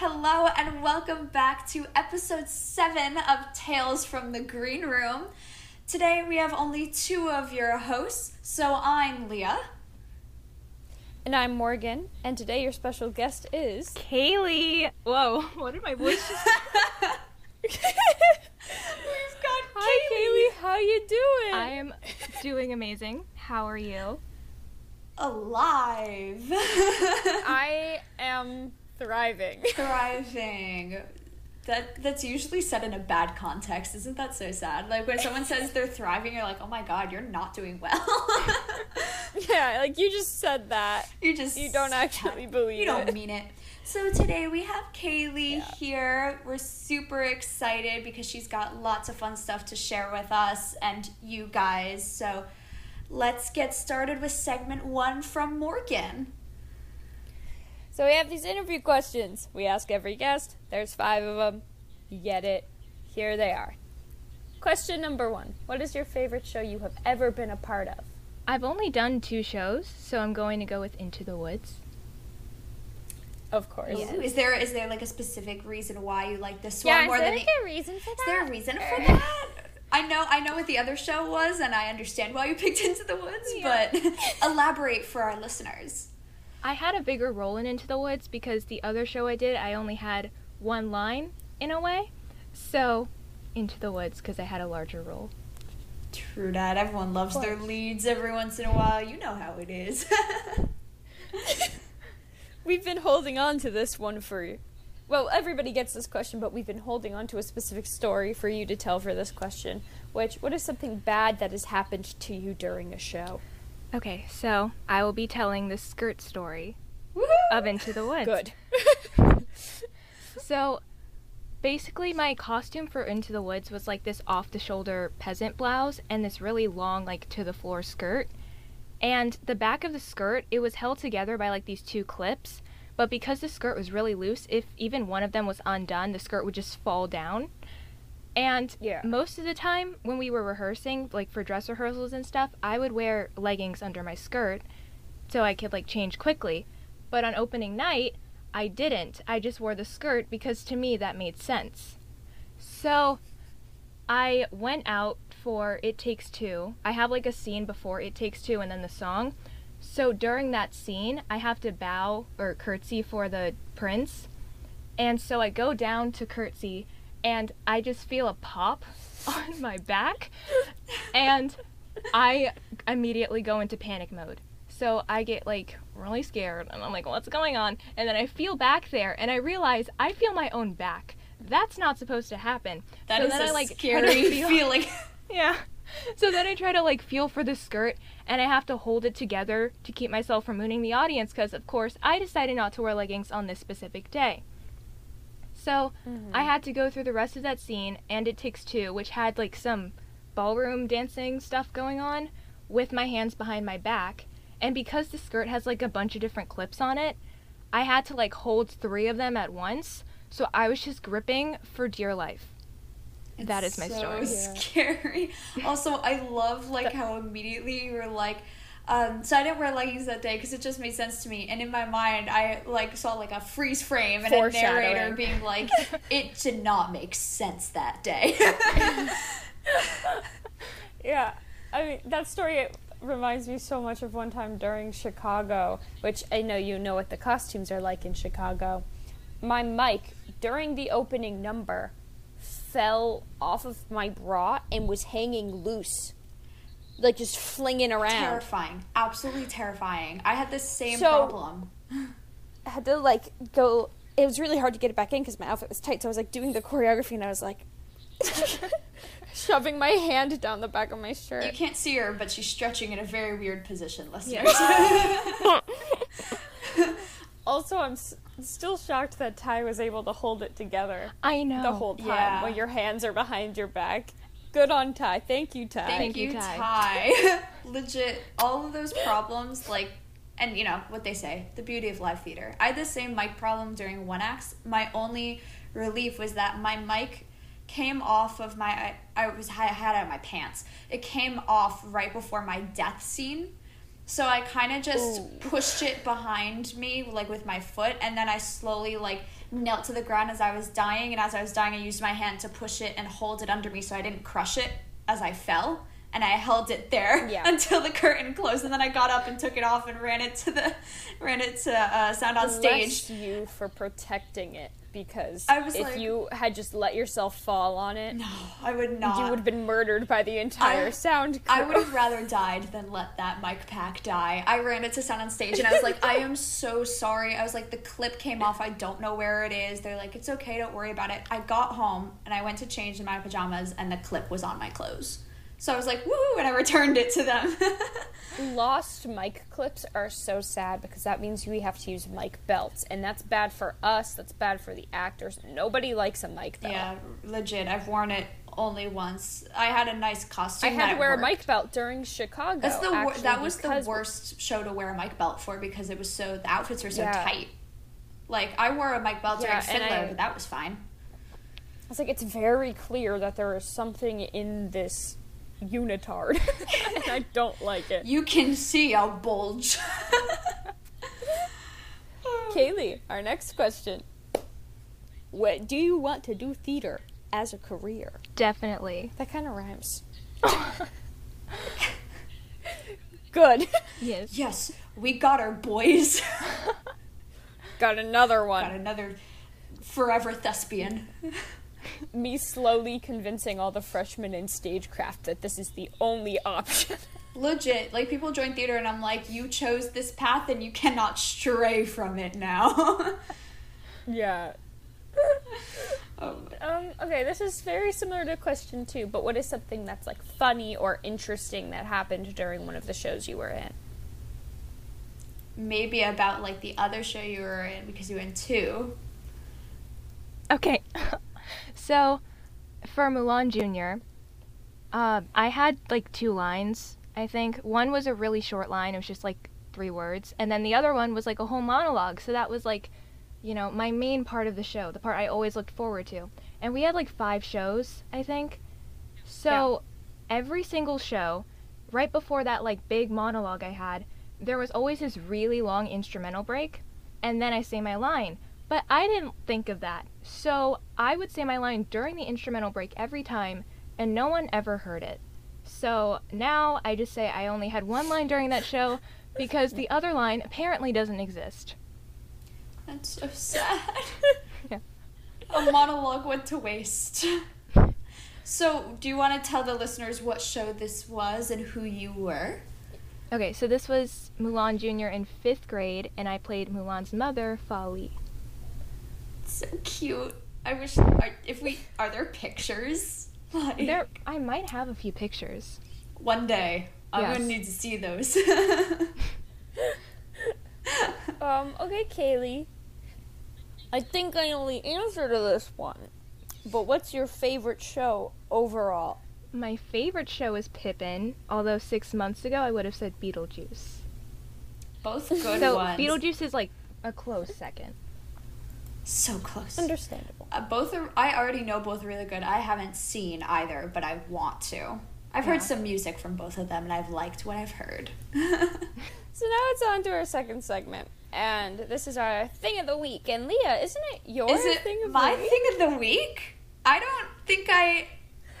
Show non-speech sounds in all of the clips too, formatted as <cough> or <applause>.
Hello and welcome back to episode 7 of Tales from the Green Room. Today we have only two of your hosts, so I'm Leah. And I'm Morgan, and today your special guest is. Kaylee. Whoa, <laughs> what did my voice just <laughs> We've got Hi, Kaylee. How you doing? I am doing amazing. How are you? alive. <laughs> I am thriving. <laughs> Thriving. That that's usually said in a bad context. Isn't that so sad? Like when someone says they're thriving, you're like, "Oh my god, you're not doing well." <laughs> yeah, like you just said that. you just You don't actually believe You don't it. mean it. So today we have Kaylee Yeah. here. We're super excited because she's got lots of fun stuff to share with us and you guys. So let's get started with segment one from Morgan. So we have these interview questions. We ask every guest. There's five of them. You get it. Here they are. Question number one What is your favorite show you have ever been a part of? I've only done two shows, so I'm going to go with Into the Woods. Of course. Ooh, Is there is there like a specific reason why you like this one Yeah, more is there than like the a reason for Is that? there a reason for er. that? I know I know what the other show was and I understand why you picked Into the Woods, Yeah. but <laughs> elaborate for our listeners. I had a bigger role in Into the Woods because the other show I did, I only had one line in a way. So, Into the Woods because I had a larger role. True that. Everyone loves their leads every once in a while. You know how it is. <laughs> We've been holding on to this one for. Well, everybody gets this question, but we've been holding on to a specific story for you to tell for this question. Which, what is something bad that has happened to you during a show? Okay, so I will be telling the skirt story Woohoo! of Into the Woods. Good. <laughs> So, basically, my costume for Into the Woods was like this off the shoulder peasant blouse and this really long, like to the floor skirt. And the back of the skirt, it was held together by like these two clips. But because the skirt was really loose, if even one of them was undone, the skirt would just fall down. And Yeah. most of the time when we were rehearsing, like for dress rehearsals and stuff, I would wear leggings under my skirt so I could like change quickly. But on opening night, I didn't. I just wore the skirt because to me that made sense. So I went out for It Takes Two. I have like a scene before It Takes Two and then the song. So during that scene, I have to bow or curtsy for the prince. And so I go down to curtsy and I just feel a pop <laughs> on my back. <laughs> And I immediately go into panic mode. So I get like really scared and I'm like, what's going on? And then I feel back there and I realize I feel my own back. That's not supposed to happen. That so is then a I like scary feel- <laughs> feeling. Yeah. So then I try to like feel for the skirt and I have to hold it together to keep myself from mooning the audience because of course I decided not to wear leggings on this specific day. So I mm-hmm. had to go through the rest of that scene and it takes two, which had like some ballroom dancing stuff going on with my hands behind my back. And because the skirt has like a bunch of different clips on it, I had to like hold three of them at once. So I was just gripping for dear life. That It's is my so story. Yeah. scary. <laughs> Also, I love like how immediately you were like. Um, so I didn't wear leggings that day because it just made sense to me. And in my mind, I like saw like a freeze frame and a narrator being like, <laughs> "It did not make sense that day." <laughs> Yeah, I mean that story reminds me so much of one time during Chicago, which I know you know what the costumes are like in Chicago. My mic during the opening number fell off of my bra and was hanging loose, like just flinging around. terrifying, absolutely terrifying. I had the same So- problem. I had to like go. It was really hard to get it back in because my outfit was tight. So I was like doing the choreography and I was like <laughs> shoving my hand down the back of my shirt. You can't see her, but she's stretching in a very weird position, listeners. <laughs> Also, I'm s- still shocked that Ty was able to hold it together I know. the whole time yeah. while your hands are behind your back. Good on Ty. Thank you, Ty. Thank, Thank you, you, Ty. Ty. <laughs> Legit, all of those problems, like, and you know what they say, the beauty of live theater. I had the same mic problem during one act. My only relief was that my mic came off of my. I, I was I had it on my pants. It came off right before my death scene. So I kind of just Ooh. pushed it behind me, like with my foot, and then I slowly like knelt to the ground as I was dying. And as I was dying, I used my hand to push it and hold it under me so I didn't crush it as I fell. And I held it there <laughs> Yeah. until the curtain closed, and then I got up and took it off and ran it to the ran it to uh, sound on stage. Bless you for protecting it because if like- you had just let yourself fall on it, No, I would not. you would have been murdered by the entire I- sound crew. I would have <laughs> rather died than let that mic pack die. I ran it to sound on stage and I was like, I am so sorry. I was like, the clip came off. I don't know where it is. They're like, it's okay. Don't worry about it. I got home and I went to change in my pajamas and the clip was on my clothes. So I was like, woo, and I returned it to them. <laughs> Lost mic clips are so sad because that means we have to use mic belts, and that's bad for us. That's bad for the actors. Nobody likes a mic belt. yeah, legit. I've worn it only once. I had a nice costume. I had to wear a mic belt during Chicago. That's the actually, that was the worst show to wear a mic belt for because it was so the outfits were so Yeah. tight. Like I wore a mic belt during Yeah, and Fiddler, I- but that was fine. I was like, it's very clear that there is something in this unitard, <laughs> and I don't like it. You can see a bulge. <laughs> Kaylee, our next question. What do you want to do theater as a career? Definitely. That kind of rhymes. <laughs> Good. Yes. yes, we got our boys. Got another one. got another forever thespian. <laughs> Me slowly convincing all the freshmen in stagecraft that this is the only option. <laughs> Legit, like people join theater and I'm like, you chose this path and you cannot stray from it now. <laughs> yeah. um, Um, okay, this is very similar to question two, but what is something that's like funny or interesting that happened during one of the shows you were in? maybe about like the other show you were in because you were in two. Okay. So, for Mulan Jr., uh, I had like two lines, I think. One was a really short line, it was just like three words. And then the other one was like a whole monologue. So that was like, you know, my main part of the show, the part I always looked forward to. And we had like five shows, I think. So, every single show, right before that like big monologue I had, there was always this really long instrumental break. And then I say my line. But I didn't think of that. So I would say my line during the instrumental break every time, and no one ever heard it. So now I just say I only had one line during that show because the other line apparently doesn't exist. That's so sad. <laughs> Yeah. A monologue went to waste. So, do you want to tell the listeners what show this was and who you were? Okay, so this was Mulan Jr. in fifth grade, and I played Mulan's mother, Fa Li. So cute. I wish are, if we are there pictures. <sighs> Like, There, I might have a few pictures. one day I'm Yes. gonna need to see those. <laughs> Um, okay, Kaylee. I think I know the answer to this one. But what's your favorite show overall? My favorite show is Pippin, although six months ago I would have said Beetlejuice. Both <laughs> good so ones. Beetlejuice is like a close second. So close. Understandable. Uh, both are. I already know both are really good. I haven't seen either, but I want to. I've Yeah. heard some music from both of them, and I've liked what I've heard. <laughs> So now it's on to our second segment. And this is our thing of the week. And Leah, isn't it your Is it thing of my the week? My thing of the week? I don't think I.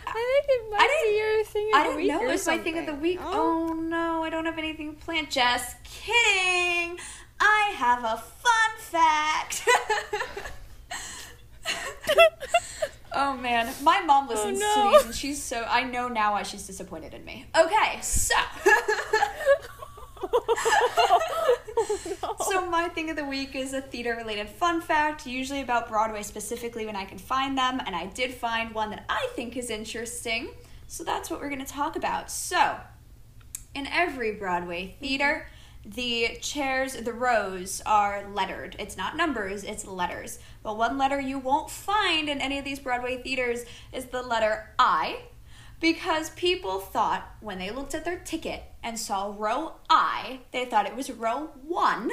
I think it might I be didn't- your thing of I the didn't week. know or it was my thing of the week. Oh. Oh no, I don't have anything planned. Just kidding. I have a fun fact. <laughs> oh man, my mom oh, listens no. to these and she's so. I know now why she's disappointed in me. Okay, so. <laughs> Oh, so my thing of the week is a theater related fun fact, usually about Broadway specifically when I can find them, and I did find one that I think is interesting. So that's what we're going to talk about. So, in every Broadway theater, mm-hmm. The chairs, the rows are lettered. It's not numbers, it's letters. But one letter you won't find in any of these Broadway theaters is the letter I because people thought when they looked at their ticket and saw row I, they thought it was row 1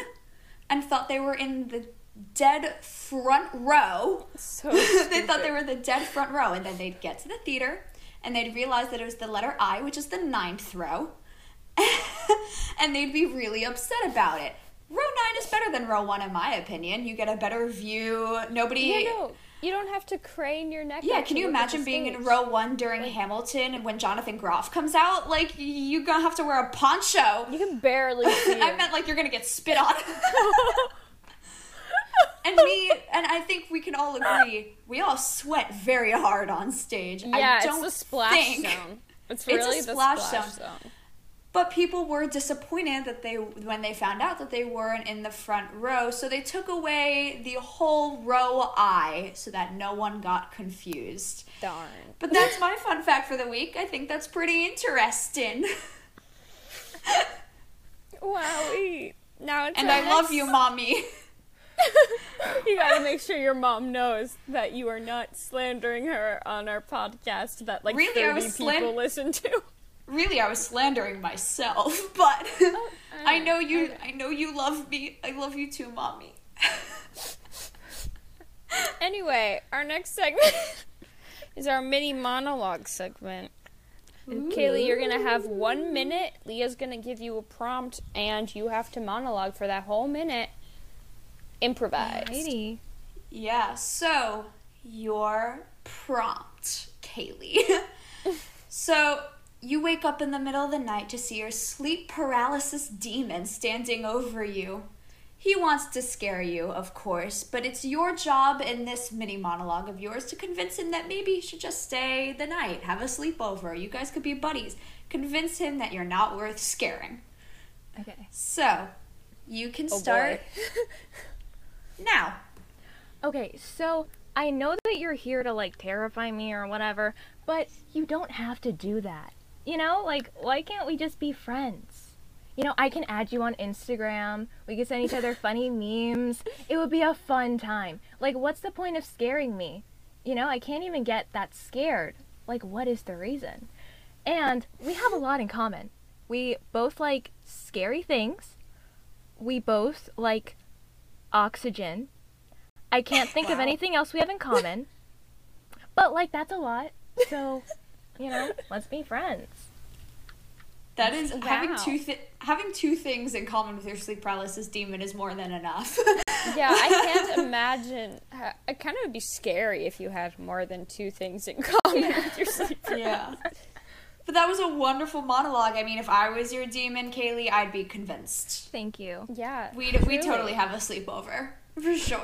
and thought they were in the dead front row. So <laughs> they thought they were the dead front row and then they'd get to the theater and they'd realize that it was the letter I, which is the ninth row. And they'd be really upset about it. Row 9 is better than row 1 in my opinion. You get a better view. Nobody Yeah, no, you don't have to crane your neck. Yeah, can you imagine being in row 1 during Hamilton and when Jonathan Groff comes out? Like you're to have to wear a poncho. You can barely <laughs> see I meant like you're going to get spit on. <laughs> and me and I think we can all agree we all sweat very hard on stage. yeah, I don't it's the splash think, zone. It's It's a really the splash splash zone. zone. But people were disappointed that they when they found out that they weren't in the front row, so they took away the whole row I so that no one got confused. Darn. But that's my fun fact for the week. I think that's pretty interesting. <laughs> Wowie. Now it's and I love you, mommy. <laughs> you gotta make sure your mom knows that you are not slandering her on our podcast that like Really, I 30 was people slan- listen to. Really, I was slandering myself, <laughs> but Oh, I uh, know you. I know you love me. I love you too, mommy. <laughs> Anyway, our next segment <laughs> is our mini monologue segment. And Kaylee, you're gonna have one minute. Leah's gonna give you a prompt, and you have to monologue for that whole minute. Improvise. Alrighty. Yeah, so your prompt, Kaylee. so you wake up in the middle of the night to see your sleep paralysis demon standing over you. He wants to scare you, of course, but it's your job in this mini monologue of yours to convince him that maybe he should just stay the night, have a sleepover. You guys could be buddies. Convince him that you're not worth scaring. Okay. So, you can Oh, start <laughs> now. Okay, so I know that you're here to like terrify me or whatever, but you don't have to do that. You know, like why can't we just be friends? You know, I can add you on Instagram. We can send each other <laughs> funny memes. It would be a fun time. Like what's the point of scaring me? You know, I can't even get that scared. Like what is the reason? And we have a lot in common. We both like scary things. We both like oxygen. I can't think of anything else we have in common. <laughs> But like that's a lot. So, <laughs> you know, let's be friends. That is having two thi- having two things in common with your sleep paralysis demon is more than enough. <laughs> Yeah, I can't <laughs> imagine. ha- It kind of would be scary if you had more than two things in common with your sleeper. <laughs> yeah. But that was a wonderful monologue. I mean, if I was your demon, Kaylee, I'd be convinced. Thank you. Yeah, We'd we totally have a sleepover for sure.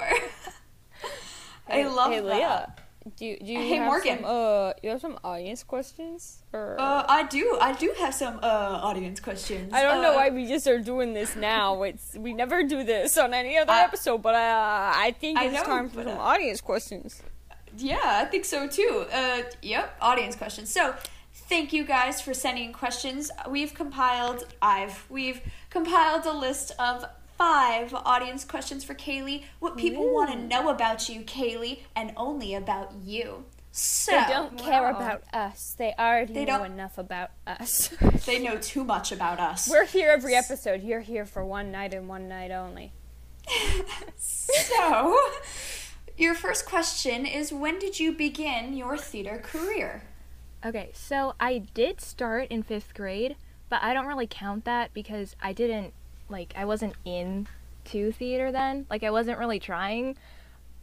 I Hey- love hey, that. Leah, do you, do you Hey, have Morgan. some uh you have some audience questions or Uh, I do. I do have some uh, audience questions. I don't know Uh, why we just are doing this now. It's we never do this on any other I- episode, but uh, I think I it's know, time for some uh, audience questions. Yeah, I think so too. Uh, yep, audience questions. So, thank you guys for sending questions. We've compiled, I've, we've compiled a list of five audience questions for Kaylee. What people want to know about you, Kaylee, and only about you. So They don't care wow. about us. They already They know don't- enough about us. <laughs> they know too much about us. We're here every episode. You're here for one night and one night only. <laughs> so, your first question is: When did you begin your theater career? Okay, so I did start in fifth grade, but I don't really count that because I didn't like I wasn't in to theater then. Like I wasn't really trying,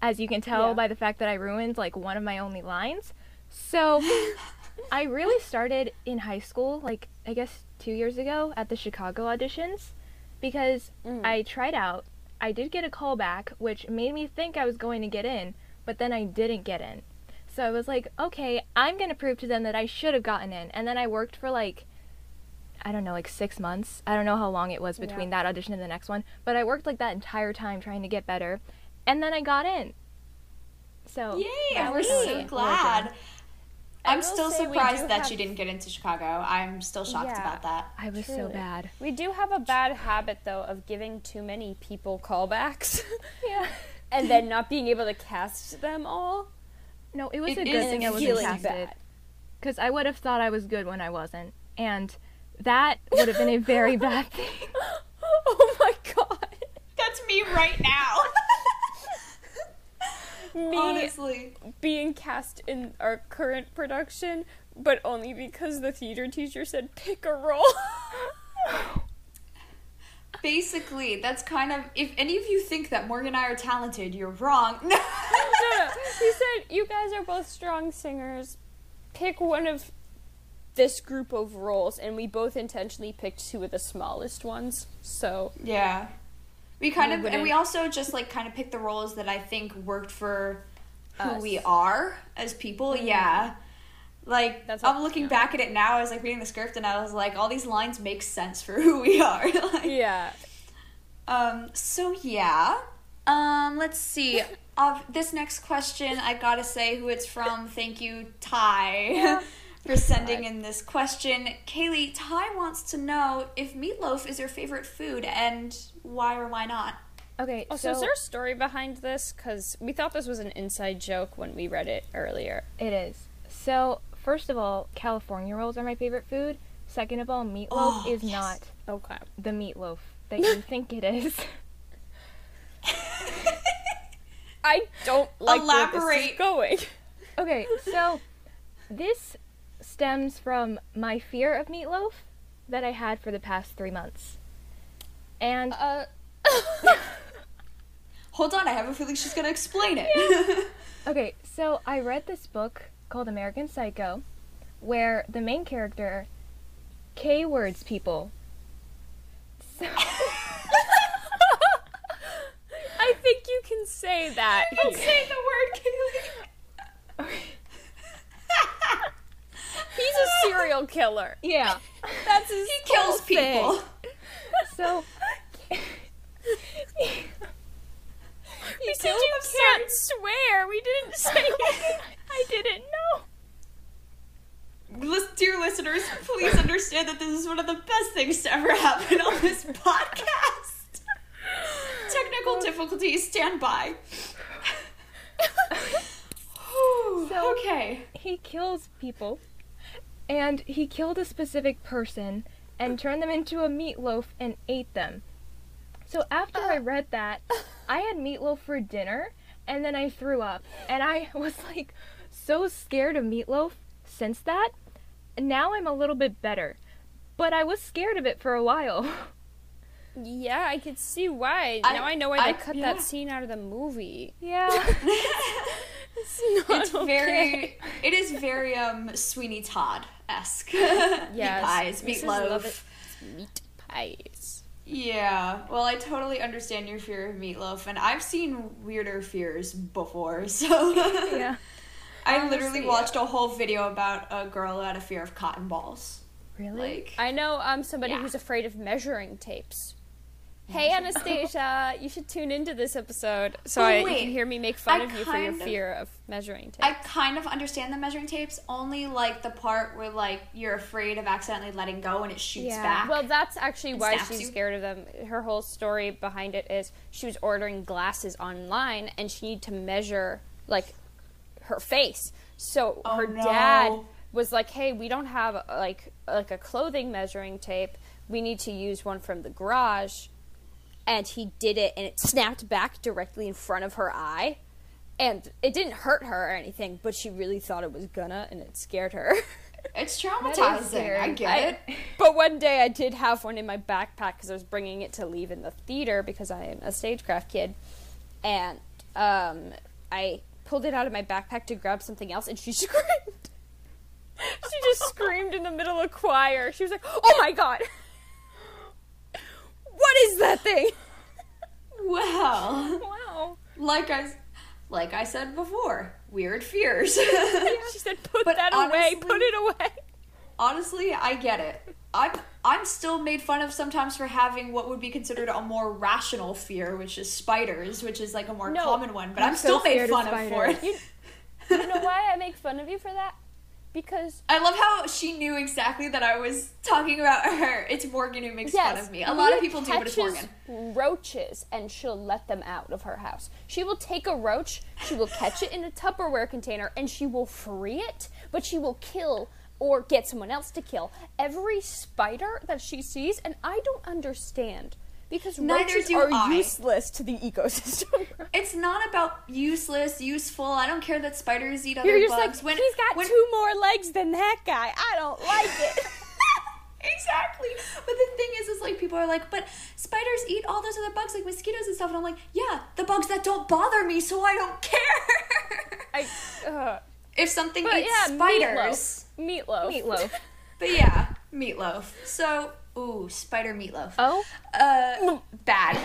as you can tell Yeah. by the fact that I ruined like one of my only lines. So <laughs> I really started in high school, like I guess two years ago at the Chicago auditions, because Mm. I tried out. I did get a call back, which made me think I was going to get in, but then I didn't get in. So I was like, okay, I'm going to prove to them that I should have gotten in. And then I worked for like, I don't know, like six months. I don't know how long it was between that audition and the next one, but I worked like that entire time trying to get better. And then I got in. So, Yay! that We're was so glad. I I'm still surprised that have- you didn't get into Chicago. I'm still shocked Yeah. about that. I was so bad. We do have a bad habit though of giving too many people callbacks <laughs> Yeah. and then not being able to cast them all. No, it was It a good thing I wasn't feeling casted. Because I would have thought I was good when I wasn't. And that would have been a very bad <laughs> thing. oh my god. That's me right now. <laughs> Me Honestly. being cast in our current production, but only because the theater teacher said pick a role. <laughs> basically, that's kind of if any of you think that Morgan and I are talented, you're wrong. No. no, no. He said, You guys are both strong singers. Pick one of this group of roles, and we both intentionally picked two of the smallest ones. So, Yeah. We kind We of and we also just like kind of picked the roles that I think worked for who Us. we are as people. Yeah. Like That's I'm looking yeah. back at it now, I was like reading the script and I was like, all these lines make sense for <laughs> who we are. <laughs> like, yeah. Um, so yeah. Um, let's see. <laughs> Of this next question, I gotta say who it's from. Thank you, Ty, for sending in this question. Kaylee, Ty wants to know if meatloaf is your favorite food and why or why not. Okay, Oh, so, so is there a story behind this? Because we thought this was an inside joke when we read it earlier. it is. So first of all, California rolls are my favorite food. Second of all, meatloaf Oh, is yes. not Okay. the meatloaf that you <laughs> think it is. I don't like where this Elaborate. is going. Okay, so this stems from my fear of meatloaf that I had for the past three months. And Uh, <laughs> Hold on, I have a feeling she's gonna explain it. <laughs> okay, so I read this book called American Psycho where the main character K words people. So, <laughs> I think you can say that. Don't here. say the word, Kaylee. He's a serial killer. yeah. <laughs> That's his He kills thing. people. <laughs> So He said you can't swear. We didn't <laughs> say I didn't know. Dear listeners, please understand that this is one of the best things to ever happen on this podcast. Technical oh. difficulties, stand by. So- okay. he kills people and he killed a specific person and turned them into a meatloaf and ate them. So after I read that, <laughs> I had meatloaf for dinner and then I threw up. And I <laughs> was like so scared of meatloaf since that. Now I'm a little bit better. But I was scared of it for a while. <laughs> Yeah, I could see why. I- now I know why I- they cut yeah. that scene out of the movie. yeah. It's not It's okay. very, it is very um Sweeney Todd esque. <laughs> Yes, Meat pies, meatloaf. Meat pies. Yeah, well, I totally understand your fear of meatloaf, and I've seen weirder fears before, <laughs> so. yeah. I literally Honestly, watched a whole video about a girl who had a fear of cotton balls. Really? Like, I know um somebody Yeah. who's afraid of measuring tapes. Hey Anastasia, you should tune into this episode so Oh, I, you can hear me make fun I of you for your kind of- fear of measuring tapes. I kind of understand the measuring tapes, only like the part where like you're afraid of accidentally letting go and it shoots Yeah. back. Well, that's actually why she's you. scared of them. Her whole story behind it is she was ordering glasses online and she needed to measure like her face. So Oh, her no. dad was like, "Hey, we don't have like like a clothing measuring tape. We need to use one from the garage." And he did it and it snapped back directly in front of her eye. And it didn't hurt her or anything, but she really thought it was gonna and it scared her. <laughs> it's traumatizing. I get I- it. <laughs> But one day I did have one in my backpack because I was bringing it to leave in the theater because I am a stagecraft kid, and um, I pulled it out of my backpack to grab something else, and she <laughs> screamed. she just screamed in the middle of choir. She was like, "Oh my god, that thing?" Well, Wow. like I, like I said before, weird fears. <laughs> She <laughs> said, "Put But that away. Put it away." Honestly, I get it. I'm I'm still made fun of sometimes for having what would be considered a more rational fear, which is spiders, which is like a more No, common one. But I'm I'm, so still made scared of fun of for it. You, you know why I make fun of you for that? Because I love how she knew exactly that I was talking about her. It's Morgan who makes fun of me. A lot of people do, but it's Morgan. Roaches, and she'll let them out of her house. She will take a roach, she will catch it in a Tupperware container, and she will free it, but she will kill or get someone else to kill every spider that she sees, and I don't understand because Neither roaches do are I. useless to the ecosystem. <laughs> It's not about useless, useful. I don't care that spiders eat other You're just bugs. like, when he's got when, two more legs than that guy. I don't like it. <laughs> <laughs> exactly. But the thing is, is like people are like, but spiders eat all those other bugs like mosquitoes and stuff, and I'm like, yeah, the bugs that don't bother me, so I don't care. I, uh, if something but eats yeah, spiders, meatloaf. Meatloaf. Meatloaf. but yeah, meatloaf. So, ooh, spider meatloaf. Oh, Uh, bad.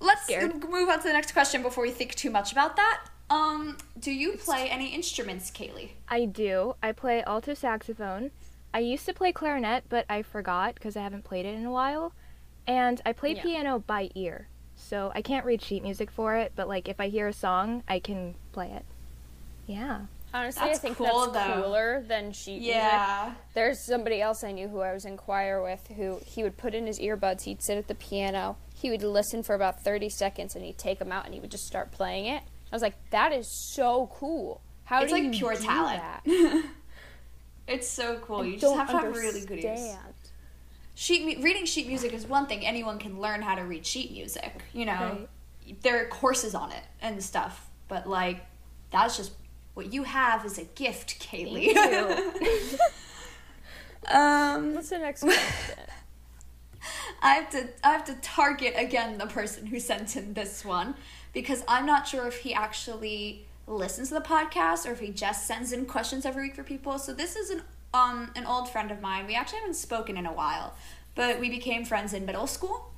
Let's Scared. move on to the next question before we think too much about that. Um, do you play any instruments, Kaylee? I do. I play alto saxophone. I used to play clarinet, but I forgot because I haven't played it in a while. And I play Yeah. piano by ear. So I can't read sheet music for it, but like if I hear a song, I can play it. Yeah. Honestly, That's I think cool, that's though. cooler than sheet music. Yeah. There's somebody else I knew who I was in choir with who he would put in his earbuds, he'd sit at the piano, he would listen for about 30 seconds and he'd take them out and he would just start playing it. I was like, that is so cool. How It's do like you pure do talent. that? <laughs> It's so cool. I You just have to have really good ears. Sheet mu- reading sheet music is one thing. Anyone can learn how to read sheet music. You know, there are courses on it and stuff. But like, that's just what you have is a gift, Kaylee. <laughs> Um, What's the next question? <laughs> I have to I have to target again the person who sent in this one because I'm not sure if he actually listens to the podcast or if he just sends in questions every week for people. So this is an um an old friend of mine. We actually haven't spoken in a while, but we became friends in middle school.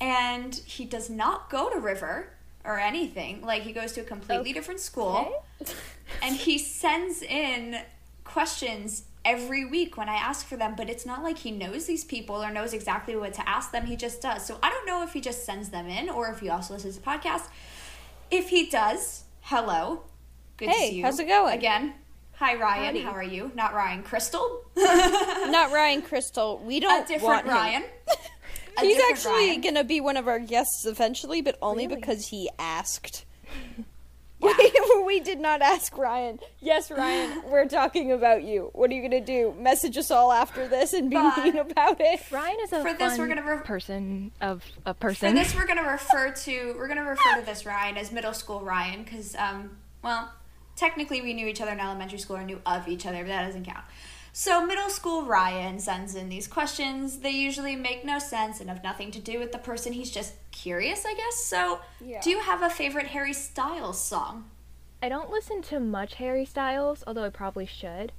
And he does not go to River or anything. Like he goes to a completely Okay. different school <laughs> and he sends in questions every week when I ask for them, but it's not like he knows these people or knows exactly what to ask them. He just does. So I don't know if he just sends them in or if he also listens to podcasts. If he does, hello. Good to Hey, see you. how's it going? Again. Hi Ryan, Howdy. how are you? Not Ryan Crystal. <laughs> Not Ryan <laughs> Crystal. We don't different want. Ryan. <laughs> A He's actually Ryan. gonna be one of our guests eventually, but only Really? because he asked. <laughs> Yeah. We, we did not ask Ryan. Yes, Ryan, <laughs> we're talking about you. What are you gonna do? Message us all after this and be But- mean about it? Ryan is a For this, we're fun gonna re- person of a person. For this, we're gonna <laughs> refer to we're gonna refer to this Ryan as middle school Ryan because um well technically we knew each other in elementary school or knew of each other, but that doesn't count. So middle school Ryan sends in these questions. They usually make no sense and have nothing to do with the person. He's just curious, I guess. So, Yeah. do you have a favorite Harry Styles song? I don't listen to much Harry Styles, although I probably should.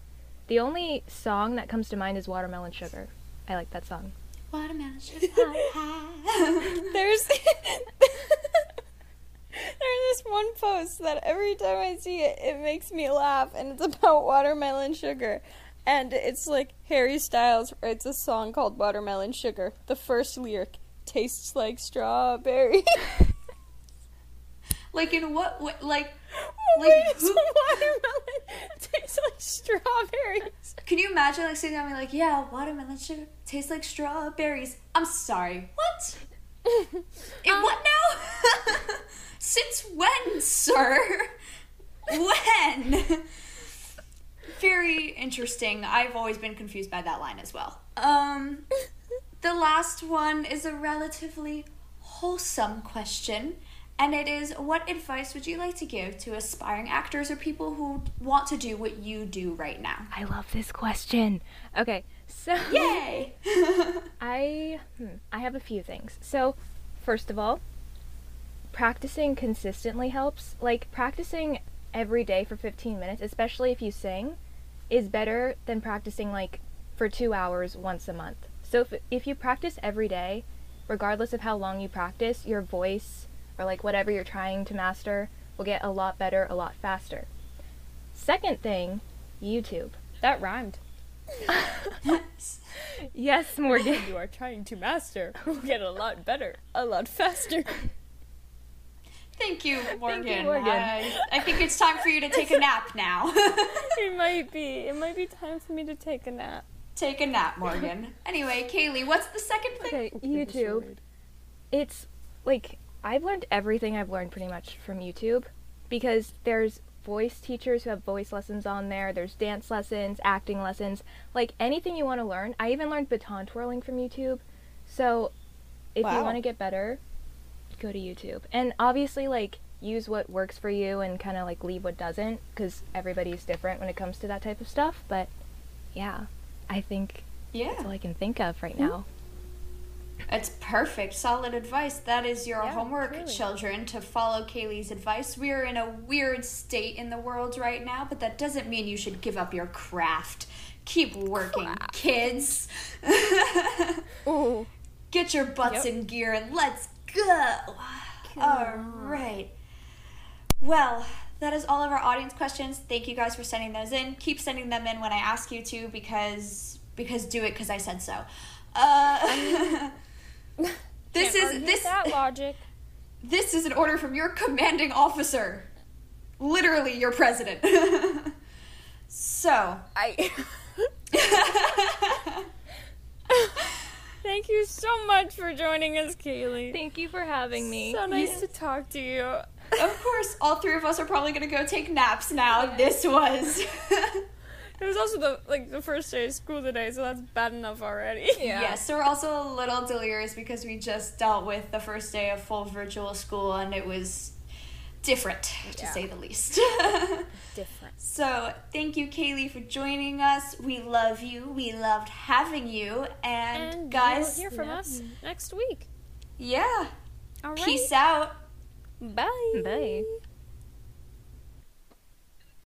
The only song that comes to mind is Watermelon Sugar. I like that song. Watermelon sugar high. <laughs> <laughs> There's <laughs> there's this one post that every time I see it, it makes me laugh, and it's about watermelon sugar. And it's like Harry Styles writes a song called Watermelon Sugar. The first lyric tastes like strawberry. <laughs> like in what, what <laughs> like Wait, Like, who- <laughs> watermelon tastes like strawberries. Can you imagine like sitting down and be like, yeah, watermelon sugar tastes like strawberries. I'm sorry. What? In um, what now? Since when, sir? when? Very interesting. I've always been confused by that line as well. Um, <laughs> the last one is a relatively wholesome question, and it is what advice would you like to give to aspiring actors or people who want to do what you do right now? I love this question. Okay, so Yay! <laughs> I hmm, I have a few things. So, first of all, practicing consistently helps. Like practicing every day for 15 minutes, especially if you sing, is better than practicing like for 2 hours once a month. So if if you practice every day, regardless of how long you practice, your voice or like whatever you're trying to master will get a lot better a lot faster. Second thing, YouTube. That rhymed. Yes, <laughs> yes, Morgan. You are trying to master. Will get a lot better, a lot faster. <laughs> <laughs> Thank you, Morgan. Morgan. I, I think it's time for you to take a nap now. <laughs> it <laughs> might be. It might be time for me to take a nap. take a nap, Morgan. Anyway, Kaylee, what's the second thing? Okay, YouTube. It's like I've learned everything I've learned pretty much from YouTube because there's voice teachers who have voice lessons on there, there's dance lessons, acting lessons, like anything you want to learn. I even learned baton twirling from YouTube. So if you want to get better, go to YouTube. And obviously like use what works for you and kind of like leave what doesn't because everybody's different when it comes to that type of stuff, but yeah, I think Yeah. That's all I can think of right now. It's perfect. Solid advice. That is your Yeah, homework, children, to follow Kaylee's advice. We are in a weird state in the world right now, but that doesn't mean you should give up your craft. Keep working, kids. <laughs> Ooh. Get your butts Yep. in gear and let's go. All right. Well, that is all of our audience questions. Thank you guys for sending those in. Keep sending them in when I ask you to because because do it because I said so. Uh, <laughs> this is this that logic. this is an order from your commanding officer. Literally your president. <laughs> so, I. <laughs> Thank you so much for joining us, Kaylee. Thank you for having me. So nice to talk to you. of course, all three of us are probably going to go take naps now. This was <laughs> It was also the like the first day of school today, so that's bad enough already. Yeah. Yes, so we're also a little delirious because we just dealt with the first day of full virtual school and it was different, to Yeah. say the least. <laughs> Different. so, thank you, Kaylee, for joining us. We love you. We loved having you. And, And guys, you'll hear from us next week. yeah, All right. peace out. Bye. Bye.